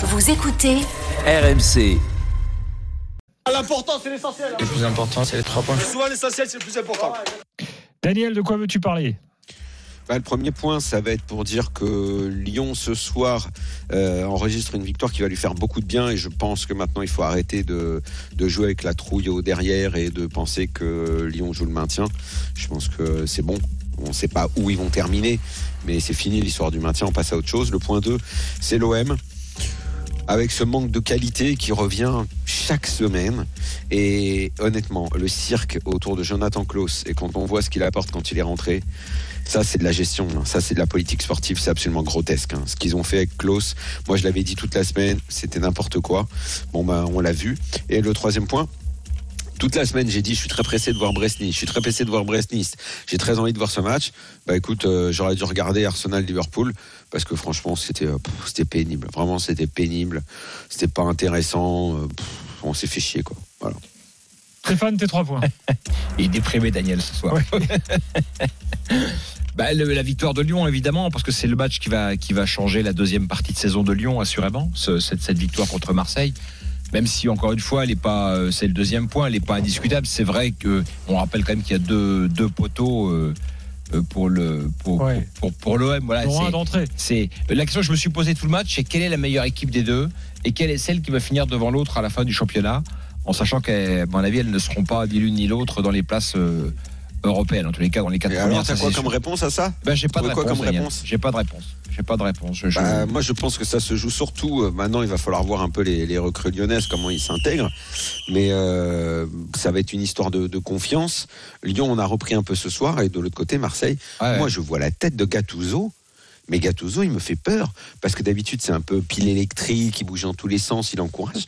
Vous écoutez RMC. L'important, c'est l'essentiel. Le plus important, c'est les trois points. Souvent, l'essentiel, c'est le plus important. Daniel, de quoi veux-tu parler? Bah, le premier point, ça va être pour dire que Lyon ce soir euh, enregistre une victoire qui va lui faire beaucoup de bien et je pense que maintenant il faut arrêter de, de jouer avec la trouille au derrière et de penser que Lyon joue le maintien. Je pense que c'est bon. On ne sait pas où ils vont terminer, mais c'est fini l'histoire du maintien, on passe à autre chose. Le point 2, c'est l'OM avec ce manque de qualité qui revient chaque semaine. Et honnêtement, le cirque autour de Jonathan Klaus, et quand on voit ce qu'il apporte quand il est rentré, ça c'est de la gestion, hein. ça c'est de la politique sportive, c'est absolument grotesque. hein. Ce qu'ils ont fait avec Klaus, moi je l'avais dit toute la semaine, c'était n'importe quoi. Bon ben on l'a vu. Et le troisième point, toute la semaine, j'ai dit, je suis très pressé de voir Brest-Nice. Je suis très pressé de voir Brest-Nice. J'ai très envie de voir ce match. Bah écoute, euh, j'aurais dû regarder Arsenal-Liverpool parce que franchement, c'était euh, c'était pénible. Vraiment, c'était pénible. C'était pas intéressant. Euh, pff, on s'est fait chier, quoi. Voilà. Stéphane, tes trois points. Il est déprimé, Daniel, ce soir. Bah, le- la victoire de Lyon, évidemment, parce que c'est le match qui va, qui va changer la deuxième partie de saison de Lyon, assurément, ce- cette, cette victoire contre Marseille. Même si, encore une fois, elle est pas, euh, c'est le deuxième point, elle n'est pas indiscutable. C'est vrai que on rappelle quand même qu'il y a deux, deux poteaux euh, euh, pour le pour, Ouais. pour, pour, l'OM. Voilà, c'est- d'entrée. c'est la question que je me suis posée tout le match, c'est quelle est la meilleure équipe des deux et quelle est celle qui va finir devant l'autre à la fin du championnat, en sachant qu'à mon avis, elles ne seront pas ni l'une ni l'autre dans les places euh, européennes, en tous les cas dans les quatre Et premières. alors, t'as ça, quoi comme sûr. réponse à ça? Ben, pas de réponse? J'ai pas de réponse. J'ai pas de réponse. Je- je- Bah, moi, je pense que ça se joue surtout. euh, maintenant, il va falloir voir un peu les, les recrues lyonnaises, comment ils s'intègrent. Mais euh, ça va être une histoire de, de confiance. Lyon, on a repris un peu ce soir. Et de l'autre côté, Marseille. Ouais. Moi, je vois la tête de Gattuso. Mais Gattuso, il me fait peur. Parce que d'habitude, c'est un peu pile électrique, il bouge dans tous les sens, il encourage.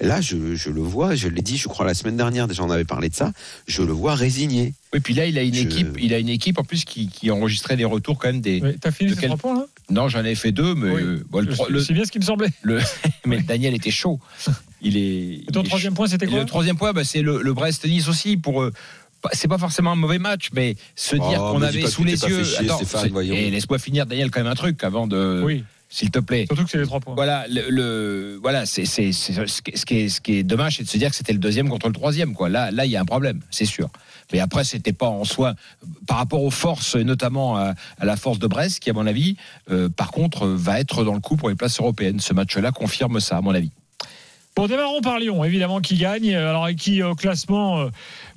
Là, je, je le vois, je l'ai dit, je crois, la semaine dernière, déjà, on avait parlé de ça. Je le vois résigné. Oui, puis là, il a une Je- équipe. Il a une équipe en plus qui, qui enregistrait des retours quand même des. Ouais, T'as fini De tes quel- trois points, là? Non, j'en ai fait deux, mais Oui. euh, bon, le C'est bien ce qui me semblait. le- mais Daniel était chaud. Il est. Et ton il est troisième point, c'était Et quoi le troisième point, bah, c'est le, le Brest-Nice aussi. Pour, euh, pas- c'est pas forcément un mauvais match, mais se dire Oh, qu'on avait sous les yeux. chier, Stéphane, c'est- voyons. et laisse-moi finir, Daniel, quand même un truc avant de. Oui, S'il te plaît. surtout que c'est les trois points. Voilà, le, le- voilà, c'est, ce, qui est, ce qui est- ce qui est dommage, c'est de se dire que c'était le deuxième contre le troisième, quoi. Là, là, il y a un problème, c'est sûr. Mais après, c'était pas en soi, par rapport aux forces, et notamment à, à la force de Brest, qui, à mon avis, euh, par contre, va être dans le coup pour les places européennes. Ce match-là confirme ça, à mon avis. Bon, démarrons par Lyon, évidemment, qui gagne. Alors, et qui, au classement, euh,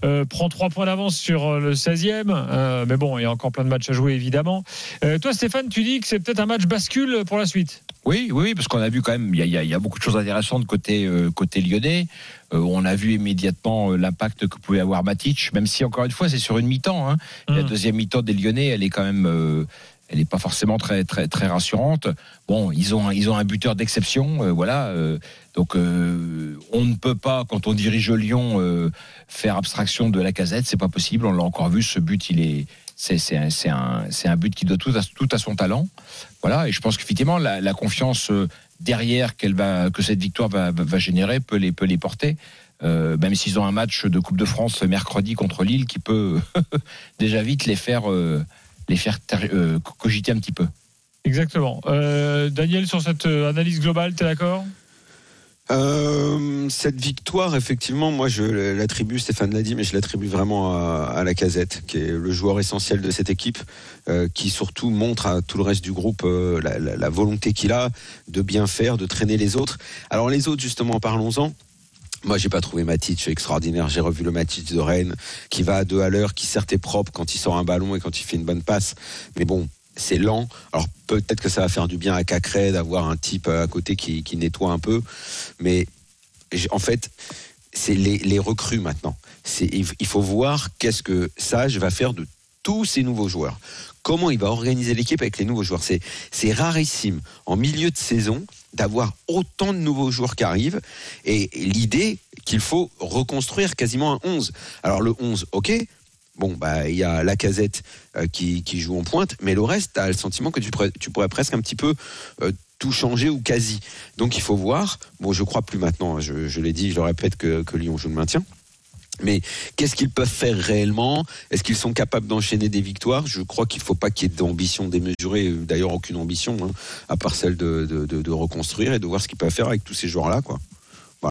euh, prend trois points d'avance sur euh, le 16e. Euh, mais bon, il y a encore plein de matchs à jouer, évidemment. Euh, toi, Stéphane, tu dis que c'est peut-être un match bascule pour la suite. Oui, oui, parce qu'on a vu quand même, il y a, y y beaucoup de choses intéressantes côté, euh, côté lyonnais. Euh, on a vu immédiatement euh, l'impact que pouvait avoir Matic, même si encore une fois c'est sur une mi-temps. hein. La Hum. deuxième mi-temps des Lyonnais, elle est quand même, euh, elle n'est pas forcément très, très, très rassurante. Bon, ils ont, ils ont un buteur d'exception, euh, voilà. euh, donc euh, on ne peut pas, quand on dirige Lyon, faire abstraction de la casette, c'est pas possible. On l'a encore vu, ce but, il est, c'est, un, un, un but qui doit tout à, tout à son talent. Voilà, et je pense qu'effectivement, la, confiance derrière qu'elle va, que cette victoire va, va- générer peut les, peut les porter. Euh, même s'ils ont un match de Coupe de France mercredi contre Lille qui peut déjà vite les faire, les faire ter- euh, cogiter un petit peu. Exactement. Euh, Daniel, sur cette euh, analyse globale, tu es d'accord? Euh, cette victoire, effectivement, moi je l'attribue, Stéphane l'a dit, mais je l'attribue vraiment à, à la casette, qui est le joueur essentiel de cette équipe, euh, qui surtout montre à tout le reste du groupe euh, la, la- la volonté qu'il a de bien faire, de traîner les autres. Alors les autres, justement, parlons-en. Moi, j'ai pas trouvé Matic extraordinaire. J'ai revu le Matic de Rennes, qui va à deux à l'heure, qui certes est propre quand il sort un ballon et quand il fait une bonne passe. Mais bon, c'est lent. Alors peut-être que ça va faire du bien à Cacré d'avoir un type à côté qui, qui nettoie un peu. Mais en fait, c'est les, les recrues maintenant. Il faut voir qu'est-ce que Sage va faire de tous ces nouveaux joueurs. Comment il va organiser l'équipe avec les nouveaux joueurs. C'est, rarissime en milieu de saison d'avoir autant de nouveaux joueurs qui arrivent. Et l'idée qu'il faut reconstruire quasiment un 11. Alors le 11, ok. Bon, bah, il y a la casette qui, qui joue en pointe, mais le reste, tu as le sentiment que tu pourrais, presque un petit peu euh, tout changer ou quasi. Donc il faut voir. Bon, je crois plus maintenant, hein, je, je l'ai dit, je le répète, que, que Lyon joue le maintien. Mais qu'est-ce qu'ils peuvent faire réellement? Est-ce qu'ils sont capables d'enchaîner des victoires? Je crois qu'il ne faut pas qu'il y ait d'ambition démesurée, d'ailleurs aucune ambition, hein, à part celle de, reconstruire et de voir ce qu'ils peuvent faire avec tous ces joueurs-là.